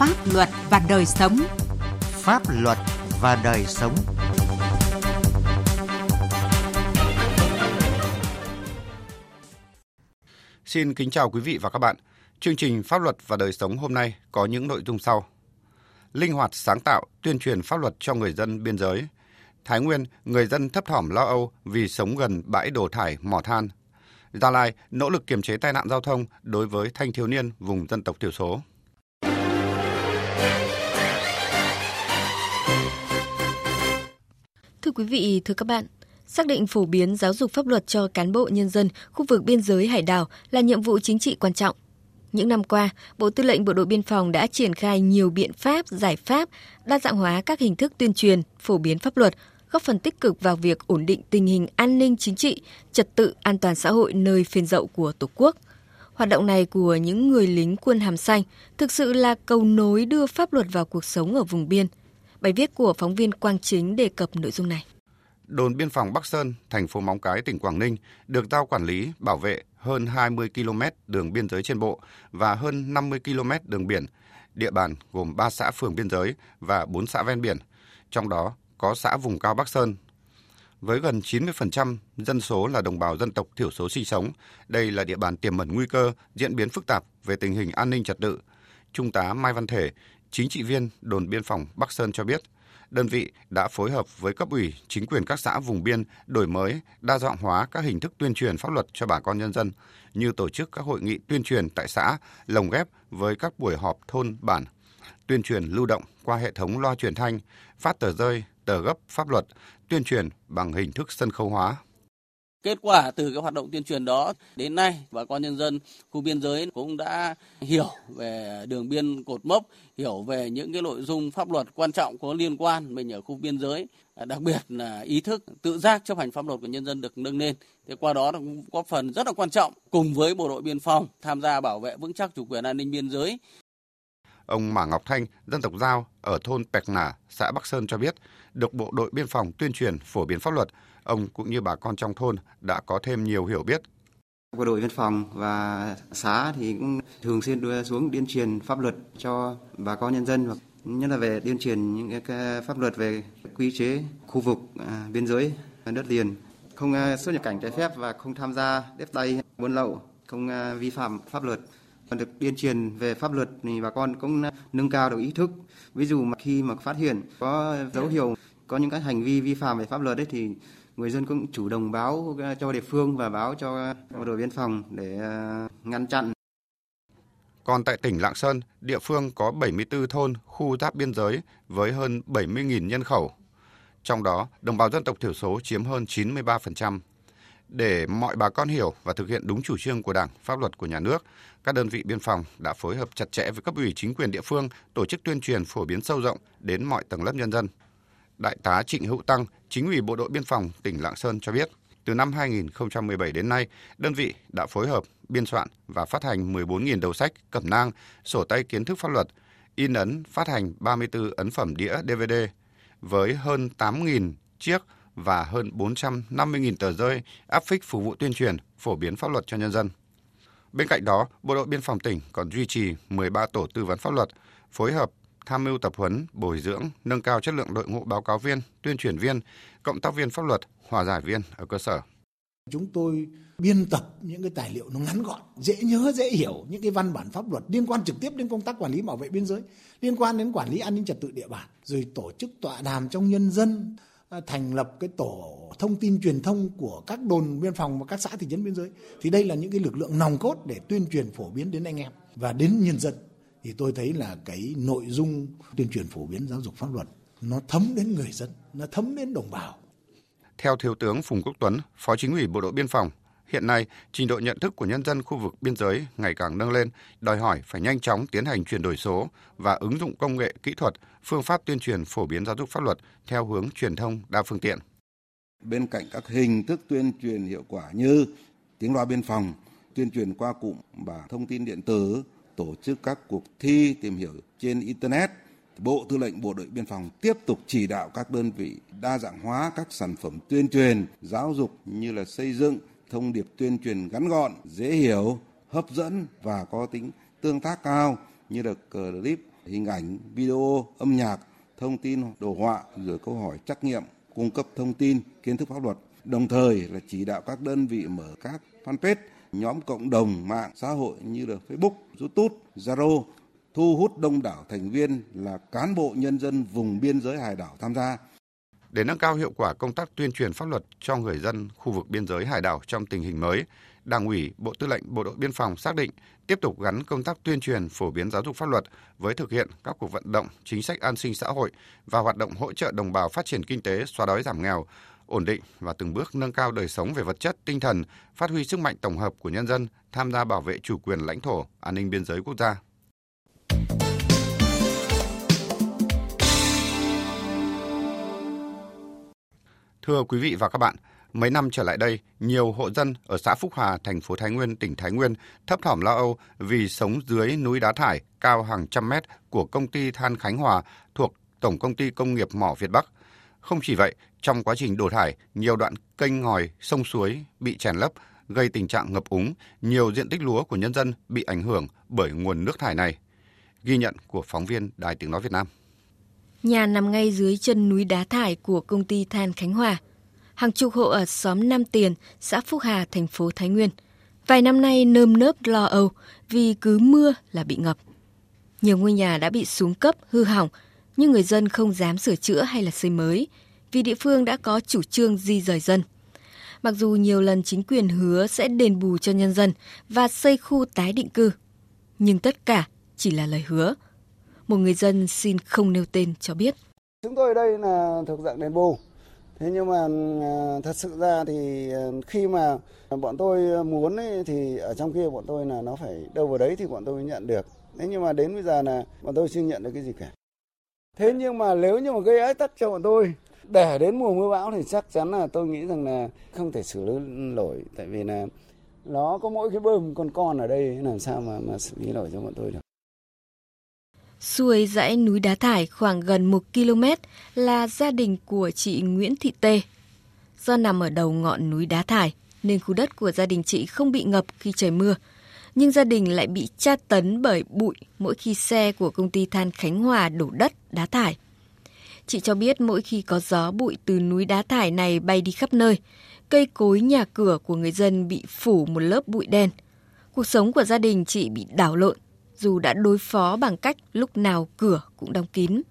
Pháp luật và đời sống. Pháp luật và đời sống. Xin kính chào quý vị và các bạn. Chương trình Pháp luật và đời sống hôm nay có những nội dung sau. Linh hoạt sáng tạo, tuyên truyền pháp luật cho người dân biên giới. Thái Nguyên, người dân thấp thỏm lo âu vì sống gần bãi đổ thải mỏ than. Gia Lai, nỗ lực kiềm chế tai nạn giao thông đối với thanh thiếu niên vùng dân tộc thiểu số. Thưa quý vị, thưa các bạn, xác định phổ biến giáo dục pháp luật cho cán bộ nhân dân khu vực biên giới hải đảo là nhiệm vụ chính trị quan trọng. Những năm qua, Bộ Tư lệnh Bộ đội Biên phòng đã triển khai nhiều biện pháp, giải pháp, đa dạng hóa các hình thức tuyên truyền, phổ biến pháp luật, góp phần tích cực vào việc ổn định tình hình an ninh chính trị, trật tự an toàn xã hội nơi phiên dậu của Tổ quốc. Hoạt động này của những người lính quân hàm xanh thực sự là cầu nối đưa pháp luật vào cuộc sống ở vùng biên. Bài viết của phóng viên Quang Chính đề cập nội dung này đồn biên phòng Bắc Sơn, thành phố Móng Cái, tỉnh Quảng Ninh được giao quản lý, bảo vệ hơn 20 km đường biên giới trên bộ và hơn 50 km đường biển. Địa bàn gồm 3 xã phường biên giới và 4 xã ven biển, trong đó có xã vùng cao Bắc Sơn. Với gần 90% dân số là đồng bào dân tộc thiểu số sinh sống, đây là địa bàn tiềm ẩn nguy cơ diễn biến phức tạp về tình hình an ninh trật tự. Trung tá Mai Văn Thể, chính trị viên đồn biên phòng Bắc Sơn cho biết – đơn vị đã phối hợp với cấp ủy, chính quyền các xã vùng biên đổi mới, đa dạng hóa các hình thức tuyên truyền pháp luật cho bà con nhân dân, như tổ chức các hội nghị tuyên truyền tại xã, lồng ghép với các buổi họp thôn bản, tuyên truyền lưu động qua hệ thống loa truyền thanh, phát tờ rơi, tờ gấp pháp luật, tuyên truyền bằng hình thức sân khấu hóa. Kết quả từ cái hoạt động tuyên truyền đó đến nay bà con nhân dân khu biên giới cũng đã hiểu về đường biên cột mốc, hiểu về những cái nội dung pháp luật quan trọng có liên quan mình ở khu biên giới, à, đặc biệt là ý thức tự giác chấp hành pháp luật của nhân dân được nâng lên. Thế qua đó cũng có phần rất là quan trọng cùng với bộ đội biên phòng tham gia bảo vệ vững chắc chủ quyền an ninh biên giới. Ông Mã Ngọc Thanh, dân tộc Giao ở thôn Pẹc Nả, xã Bắc Sơn cho biết, được bộ đội biên phòng tuyên truyền phổ biến pháp luật, ông cũng như bà con trong thôn đã có thêm nhiều hiểu biết. Bộ đội biên phòng và xã thì cũng thường xuyên đưa xuống tuyên truyền pháp luật cho bà con nhân dân, nhất là về tuyên truyền những cái pháp luật về quy chế khu vực à, biên giới đất liền, không à, xuất nhập cảnh trái phép và không tham gia đếp tay buôn lậu, không à, vi phạm pháp luật được tuyên truyền về pháp luật thì bà con cũng ờ, nâng cao được ý thức. Ví dụ mà khi mà phát hiện có dấu hiệu có những cái hành vi vi phạm về pháp luật đấy thì người dân cũng chủ động báo ờ, cho địa phương và báo cho bộ đội biên phòng để ờ, ngăn chặn. Còn tại tỉnh Lạng Sơn, địa phương có 74 thôn, khu giáp biên giới với hơn 70.000 nhân khẩu. Trong đó, đồng bào dân tộc thiểu số chiếm hơn 93%. Để mọi bà con hiểu và thực hiện đúng chủ trương của Đảng, pháp luật của nhà nước, các đơn vị biên phòng đã phối hợp chặt chẽ với cấp ủy chính quyền địa phương tổ chức tuyên truyền phổ biến sâu rộng đến mọi tầng lớp nhân dân. Đại tá Trịnh Hữu Tăng, chính ủy Bộ đội Biên phòng tỉnh Lạng Sơn cho biết, từ năm 2017 đến nay, đơn vị đã phối hợp biên soạn và phát hành 14.000 đầu sách, cẩm nang, sổ tay kiến thức pháp luật, in ấn phát hành 34 ấn phẩm đĩa DVD với hơn 8.000 chiếc và hơn 450.000 tờ rơi áp phích phục vụ tuyên truyền, phổ biến pháp luật cho nhân dân. Bên cạnh đó, Bộ đội Biên phòng tỉnh còn duy trì 13 tổ tư vấn pháp luật, phối hợp tham mưu tập huấn, bồi dưỡng, nâng cao chất lượng đội ngũ báo cáo viên, tuyên truyền viên, cộng tác viên pháp luật, hòa giải viên ở cơ sở. Chúng tôi biên tập những cái tài liệu nó ngắn gọn, dễ nhớ, dễ hiểu những cái văn bản pháp luật liên quan trực tiếp đến công tác quản lý bảo vệ biên giới, liên quan đến quản lý an ninh trật tự địa bàn, rồi tổ chức tọa đàm trong nhân dân, thành lập cái tổ thông tin truyền thông của các đồn biên phòng và các xã thị trấn biên giới thì đây là những cái lực lượng nòng cốt để tuyên truyền phổ biến đến anh em và đến nhân dân thì tôi thấy là cái nội dung tuyên truyền phổ biến giáo dục pháp luật nó thấm đến người dân, nó thấm đến đồng bào. Theo Thiếu tướng Phùng Quốc Tuấn, Phó Chính ủy Bộ đội Biên phòng, hiện nay trình độ nhận thức của nhân dân khu vực biên giới ngày càng nâng lên, đòi hỏi phải nhanh chóng tiến hành chuyển đổi số và ứng dụng công nghệ, kỹ thuật, phương pháp tuyên truyền phổ biến giáo dục pháp luật theo hướng truyền thông đa phương tiện. Bên cạnh các hình thức tuyên truyền hiệu quả như tiếng loa biên phòng, tuyên truyền qua cụm và thông tin điện tử, tổ chức các cuộc thi tìm hiểu trên Internet, Bộ Tư lệnh Bộ đội Biên phòng tiếp tục chỉ đạo các đơn vị đa dạng hóa các sản phẩm tuyên truyền, giáo dục như là xây dựng thông điệp tuyên truyền ngắn gọn, dễ hiểu, hấp dẫn và có tính tương tác cao như là clip hình ảnh, video, âm nhạc, thông tin, đồ họa, rồi câu hỏi trắc nghiệm, cung cấp thông tin, kiến thức pháp luật. Đồng thời là chỉ đạo các đơn vị mở các fanpage, nhóm cộng đồng mạng xã hội như là Facebook, YouTube, Zalo thu hút đông đảo thành viên là cán bộ nhân dân vùng biên giới hải đảo tham gia. Để nâng cao hiệu quả công tác tuyên truyền pháp luật cho người dân khu vực biên giới hải đảo trong tình hình mới, Đảng ủy, Bộ Tư lệnh Bộ đội Biên phòng xác định tiếp tục gắn công tác tuyên truyền phổ biến giáo dục pháp luật với thực hiện các cuộc vận động chính sách an sinh xã hội và hoạt động hỗ trợ đồng bào phát triển kinh tế, xóa đói giảm nghèo, ổn định và từng bước nâng cao đời sống về vật chất, tinh thần, phát huy sức mạnh tổng hợp của nhân dân tham gia bảo vệ chủ quyền lãnh thổ, an ninh biên giới quốc gia. Thưa quý vị và các bạn, mấy năm trở lại đây, nhiều hộ dân ở xã Phúc Hòa, thành phố Thái Nguyên, tỉnh Thái Nguyên thấp thỏm lo âu vì sống dưới núi đá thải cao hàng trăm mét của công ty than Khánh Hòa thuộc Tổng công ty Công nghiệp Mỏ Việt Bắc. Không chỉ vậy, trong quá trình đổ thải, nhiều đoạn kênh ngòi, sông suối bị chèn lấp, gây tình trạng ngập úng, nhiều diện tích lúa của nhân dân bị ảnh hưởng bởi nguồn nước thải này. Ghi nhận của phóng viên Đài Tiếng Nói Việt Nam. Nhà nằm ngay dưới chân núi đá thải của công ty than Khánh Hòa. Hàng chục hộ ở xóm Nam Tiền, xã Phúc Hà, thành phố Thái Nguyên. Vài năm nay nơm nớp lo âu vì cứ mưa là bị ngập. Nhiều ngôi nhà đã bị xuống cấp, hư hỏng, nhưng người dân không dám sửa chữa hay là xây mới vì địa phương đã có chủ trương di rời dân. Mặc dù nhiều lần chính quyền hứa sẽ đền bù cho nhân dân và xây khu tái định cư, nhưng tất cả chỉ là lời hứa. Một người dân xin không nêu tên cho biết. Chúng tôi ở đây là thuộc dạng đền bù. Thế nhưng mà à, thật sự ra thì à, khi mà bọn tôi muốn ấy, thì ở trong kia bọn tôi là nó phải đâu vào đấy thì bọn tôi mới nhận được. Thế nhưng mà đến bây giờ là bọn tôi chưa nhận được cái gì cả. Thế nhưng mà nếu như mà gây ái tắc cho bọn tôi để đến mùa mưa bão thì chắc chắn là tôi nghĩ rằng là không thể xử lý nổi tại vì là nó có mỗi cái bơm con con ở đây làm sao mà mà xử lý nổi cho bọn tôi được. Xuôi dãy núi đá thải khoảng gần 1 km là gia đình của chị Nguyễn Thị Tê. Do nằm ở đầu ngọn núi đá thải nên khu đất của gia đình chị không bị ngập khi trời mưa. Nhưng gia đình lại bị tra tấn bởi bụi mỗi khi xe của công ty than Khánh Hòa đổ đất, đá thải. Chị cho biết mỗi khi có gió bụi từ núi đá thải này bay đi khắp nơi, cây cối nhà cửa của người dân bị phủ một lớp bụi đen. Cuộc sống của gia đình chị bị đảo lộn dù đã đối phó bằng cách lúc nào cửa cũng đóng kín.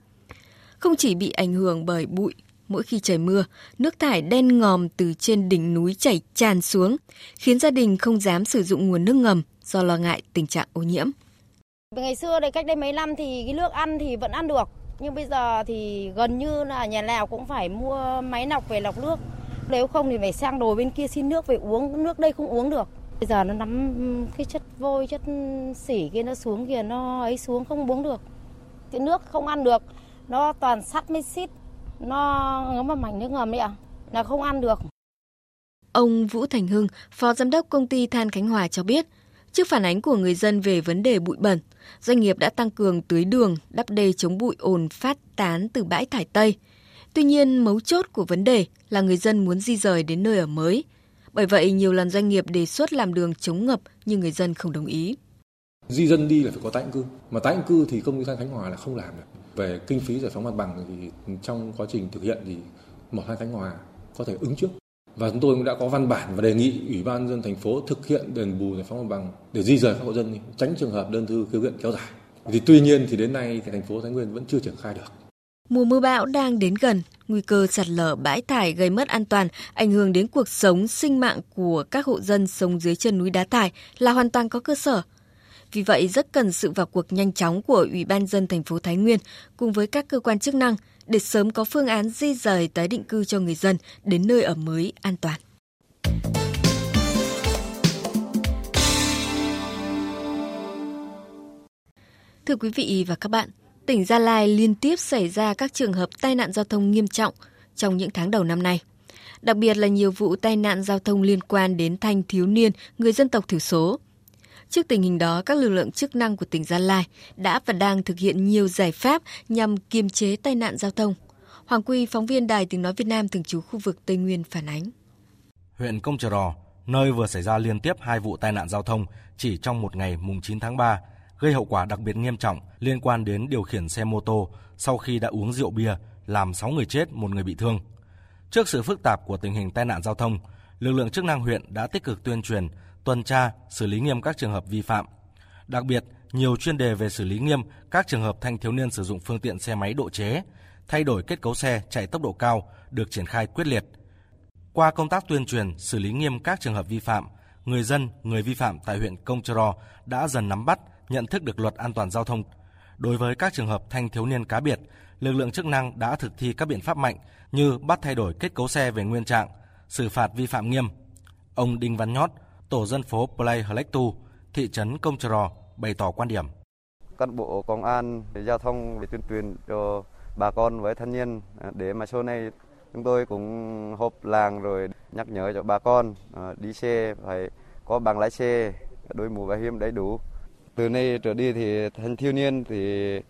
Không chỉ bị ảnh hưởng bởi bụi, mỗi khi trời mưa, nước thải đen ngòm từ trên đỉnh núi chảy tràn xuống, khiến gia đình không dám sử dụng nguồn nước ngầm do lo ngại tình trạng ô nhiễm. Ngày xưa đây cách đây mấy năm thì cái nước ăn thì vẫn ăn được, nhưng bây giờ thì gần như là nhà nào cũng phải mua máy lọc về lọc nước. Nếu không thì phải sang đồi bên kia xin nước về uống, nước đây không uống được. Bây giờ nó nắm cái chất vôi, chất xỉ kia nó xuống kìa, nó ấy xuống không uống được. Cái nước không ăn được, nó toàn sắt mới xít, nó ngấm vào mảnh nước ngầm đấy ạ, à, là không ăn được. Ông Vũ Thành Hưng, Phó Giám đốc Công ty Than Khánh Hòa cho biết, trước phản ánh của người dân về vấn đề bụi bẩn, doanh nghiệp đã tăng cường tưới đường, đắp đê chống bụi ồn phát tán từ bãi thải Tây. Tuy nhiên, mấu chốt của vấn đề là người dân muốn di rời đến nơi ở mới – bởi vậy, nhiều lần doanh nghiệp đề xuất làm đường chống ngập nhưng người dân không đồng ý. Di dân đi là phải có tái định cư, mà tái định cư thì công ty than Khánh Hòa là không làm được. Về kinh phí giải phóng mặt bằng thì trong quá trình thực hiện thì mỏ than Khánh Hòa có thể ứng trước. Và chúng tôi cũng đã có văn bản và đề nghị Ủy ban dân thành phố thực hiện đền bù giải phóng mặt bằng để di rời các hộ dân, tránh trường hợp đơn thư khiếu kiện kéo dài. Thì tuy nhiên thì đến nay thì thành phố Thái Nguyên vẫn chưa triển khai được. Mùa mưa bão đang đến gần, nguy cơ sạt lở bãi thải gây mất an toàn, ảnh hưởng đến cuộc sống, sinh mạng của các hộ dân sống dưới chân núi đá thải là hoàn toàn có cơ sở. Vì vậy rất cần sự vào cuộc nhanh chóng của Ủy ban dân thành phố Thái Nguyên cùng với các cơ quan chức năng để sớm có phương án di rời tái định cư cho người dân đến nơi ở mới an toàn. Thưa quý vị và các bạn, tỉnh Gia Lai liên tiếp xảy ra các trường hợp tai nạn giao thông nghiêm trọng trong những tháng đầu năm nay. Đặc biệt là nhiều vụ tai nạn giao thông liên quan đến thanh thiếu niên, người dân tộc thiểu số. Trước tình hình đó, các lực lượng chức năng của tỉnh Gia Lai đã và đang thực hiện nhiều giải pháp nhằm kiềm chế tai nạn giao thông. Hoàng Quy, phóng viên Đài Tiếng Nói Việt Nam thường trú khu vực Tây Nguyên phản ánh. Huyện Công Trờ Rò, nơi vừa xảy ra liên tiếp hai vụ tai nạn giao thông chỉ trong một ngày mùng 9 tháng 3, gây hậu quả đặc biệt nghiêm trọng liên quan đến điều khiển xe mô tô sau khi đã uống rượu bia, làm 6 người chết, một người bị thương. Trước sự phức tạp của tình hình tai nạn giao thông, lực lượng chức năng huyện đã tích cực tuyên truyền, tuần tra, xử lý nghiêm các trường hợp vi phạm. Đặc biệt, nhiều chuyên đề về xử lý nghiêm các trường hợp thanh thiếu niên sử dụng phương tiện xe máy độ chế, thay đổi kết cấu xe chạy tốc độ cao được triển khai quyết liệt. Qua công tác tuyên truyền, xử lý nghiêm các trường hợp vi phạm, người dân, người vi phạm tại huyện Công Trờ đã dần nắm bắt, nhận thức được luật an toàn giao thông. Đối với các trường hợp thanh thiếu niên cá biệt, lực lượng chức năng đã thực thi các biện pháp mạnh như bắt thay đổi kết cấu xe về nguyên trạng, xử phạt vi phạm nghiêm. Ông Đinh Văn Nhót, tổ dân phố Play Hlectu, thị trấn Công Trờ rò bày tỏ quan điểm. Cán bộ công an giao thông để tuyên truyền cho bà con với thanh niên à, để mà sau này chúng tôi cũng họp làng rồi nhắc nhở cho bà con à, đi xe phải có bằng lái xe, đôi mũ bảo hiểm đầy đủ. Từ nay trở đi thì thanh thiếu niên thì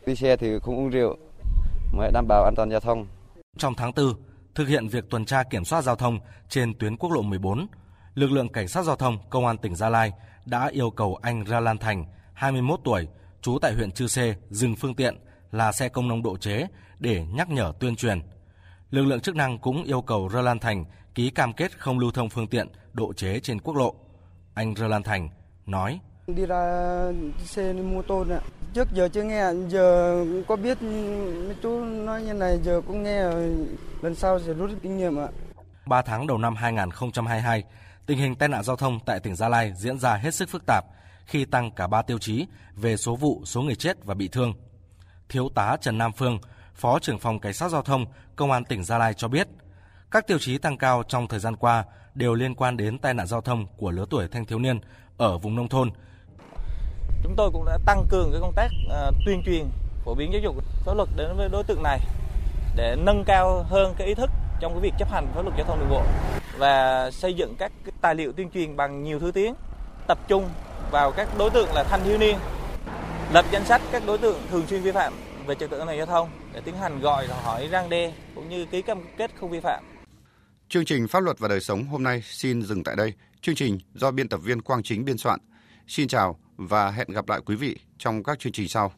đi xe thì không uống rượu mới đảm bảo an toàn giao thông. Trong tháng 4, thực hiện việc tuần tra kiểm soát giao thông trên tuyến quốc lộ 14, lực lượng cảnh sát giao thông công an tỉnh Gia Lai đã yêu cầu anh Ra Lan Thành, 21 tuổi, trú tại huyện Chư Sê dừng phương tiện là xe công nông độ chế để nhắc nhở tuyên truyền. Lực lượng chức năng cũng yêu cầu Rơ Lan Thành ký cam kết không lưu thông phương tiện độ chế trên quốc lộ. Anh Rơ Lan Thành nói: Đi ra xe mô tô nè. Trước giờ chưa nghe, giờ cũng có biết mấy chú nói như này, giờ cũng nghe lần sau sẽ rút kinh nghiệm ạ. 3 tháng đầu năm 2022, tình hình tai nạn giao thông tại tỉnh Gia Lai diễn ra hết sức phức tạp khi tăng cả ba tiêu chí về số vụ, số người chết và bị thương. Thiếu tá Trần Nam Phương, Phó trưởng phòng Cảnh sát giao thông Công an tỉnh Gia Lai cho biết, các tiêu chí tăng cao trong thời gian qua đều liên quan đến tai nạn giao thông của lứa tuổi thanh thiếu niên ở vùng nông thôn. Chúng tôi cũng đã tăng cường cái công tác uh, tuyên truyền, phổ biến giáo dục pháp luật đến với đối tượng này để nâng cao hơn cái ý thức trong cái việc chấp hành pháp luật giao thông đường bộ và xây dựng các cái tài liệu tuyên truyền bằng nhiều thứ tiếng tập trung vào các đối tượng là thanh thiếu niên lập danh sách các đối tượng thường xuyên vi phạm về trật tự an toàn giao thông để tiến hành gọi hỏi răng đe cũng như ký cam kết không vi phạm. Chương trình Pháp luật và đời sống hôm nay xin dừng tại đây. Chương trình do biên tập viên Quang Chính biên soạn. Xin chào và hẹn gặp lại quý vị trong các chương trình sau.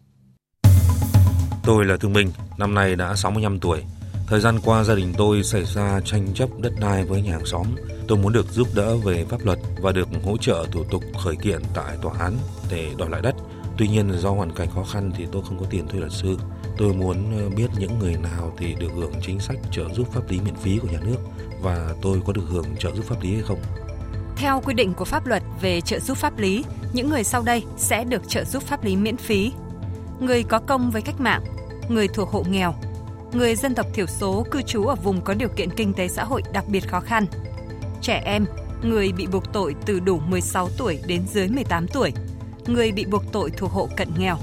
Tôi là Thương Minh, năm nay đã 65 tuổi. Thời gian qua gia đình tôi xảy ra tranh chấp đất đai với nhà hàng xóm. Tôi muốn được giúp đỡ về pháp luật và được hỗ trợ thủ tục khởi kiện tại tòa án để đòi lại đất. Tuy nhiên do hoàn cảnh khó khăn thì tôi không có tiền thuê luật sư. Tôi muốn ờ, biết những người nào thì được hưởng chính sách trợ giúp pháp lý miễn phí của nhà nước và tôi có được hưởng trợ giúp pháp lý hay không. Theo quy định của pháp luật về trợ giúp pháp lý, những người sau đây sẽ được trợ giúp pháp lý miễn phí. Người có công với cách mạng, người thuộc hộ nghèo, người dân tộc thiểu số cư trú ở vùng có điều kiện kinh tế xã hội đặc biệt khó khăn, trẻ em, người bị buộc tội từ đủ 16 tuổi đến dưới 18 tuổi, người bị buộc tội thuộc hộ cận nghèo.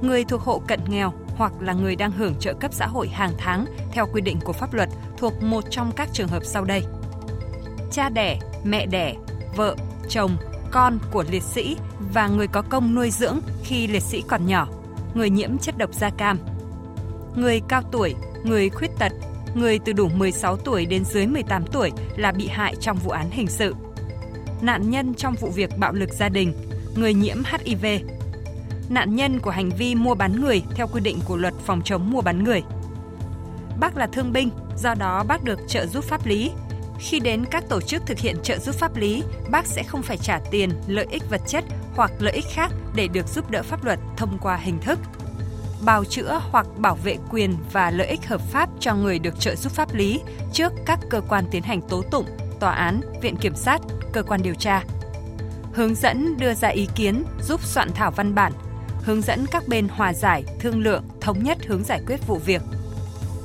Người thuộc hộ cận nghèo hoặc là người đang hưởng trợ cấp xã hội hàng tháng theo quy định của pháp luật thuộc một trong các trường hợp sau đây. Cha đẻ, mẹ đẻ, vợ, chồng, con của liệt sĩ và người có công nuôi dưỡng khi liệt sĩ còn nhỏ, người nhiễm chất độc da cam. Người cao tuổi, người khuyết tật, người từ đủ 16 tuổi đến dưới 18 tuổi là bị hại trong vụ án hình sự. Nạn nhân trong vụ việc bạo lực gia đình, người nhiễm HIV, nạn nhân của hành vi mua bán người theo quy định của luật phòng chống mua bán người. Bác là thương binh, do đó bác được trợ giúp pháp lý. Khi đến các tổ chức thực hiện trợ giúp pháp lý, bác sẽ không phải trả tiền, lợi ích vật chất hoặc lợi ích khác để được giúp đỡ pháp luật thông qua hình thức bào chữa hoặc bảo vệ quyền và lợi ích hợp pháp cho người được trợ giúp pháp lý trước các cơ quan tiến hành tố tụng, tòa án, viện kiểm sát, cơ quan điều tra. Hướng dẫn đưa ra ý kiến giúp soạn thảo văn bản, hướng dẫn các bên hòa giải, thương lượng, thống nhất hướng giải quyết vụ việc.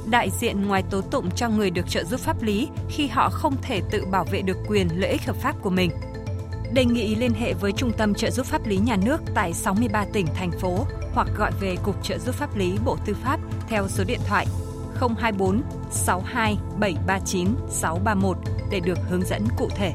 Đại diện ngoài tố tụng cho người được trợ giúp pháp lý khi họ không thể tự bảo vệ được quyền lợi ích hợp pháp của mình. Đề nghị liên hệ với Trung tâm trợ giúp pháp lý nhà nước tại 63 tỉnh, thành phố hoặc gọi về Cục trợ giúp pháp lý Bộ Tư pháp theo số điện thoại 024 62 739 631 để được hướng dẫn cụ thể.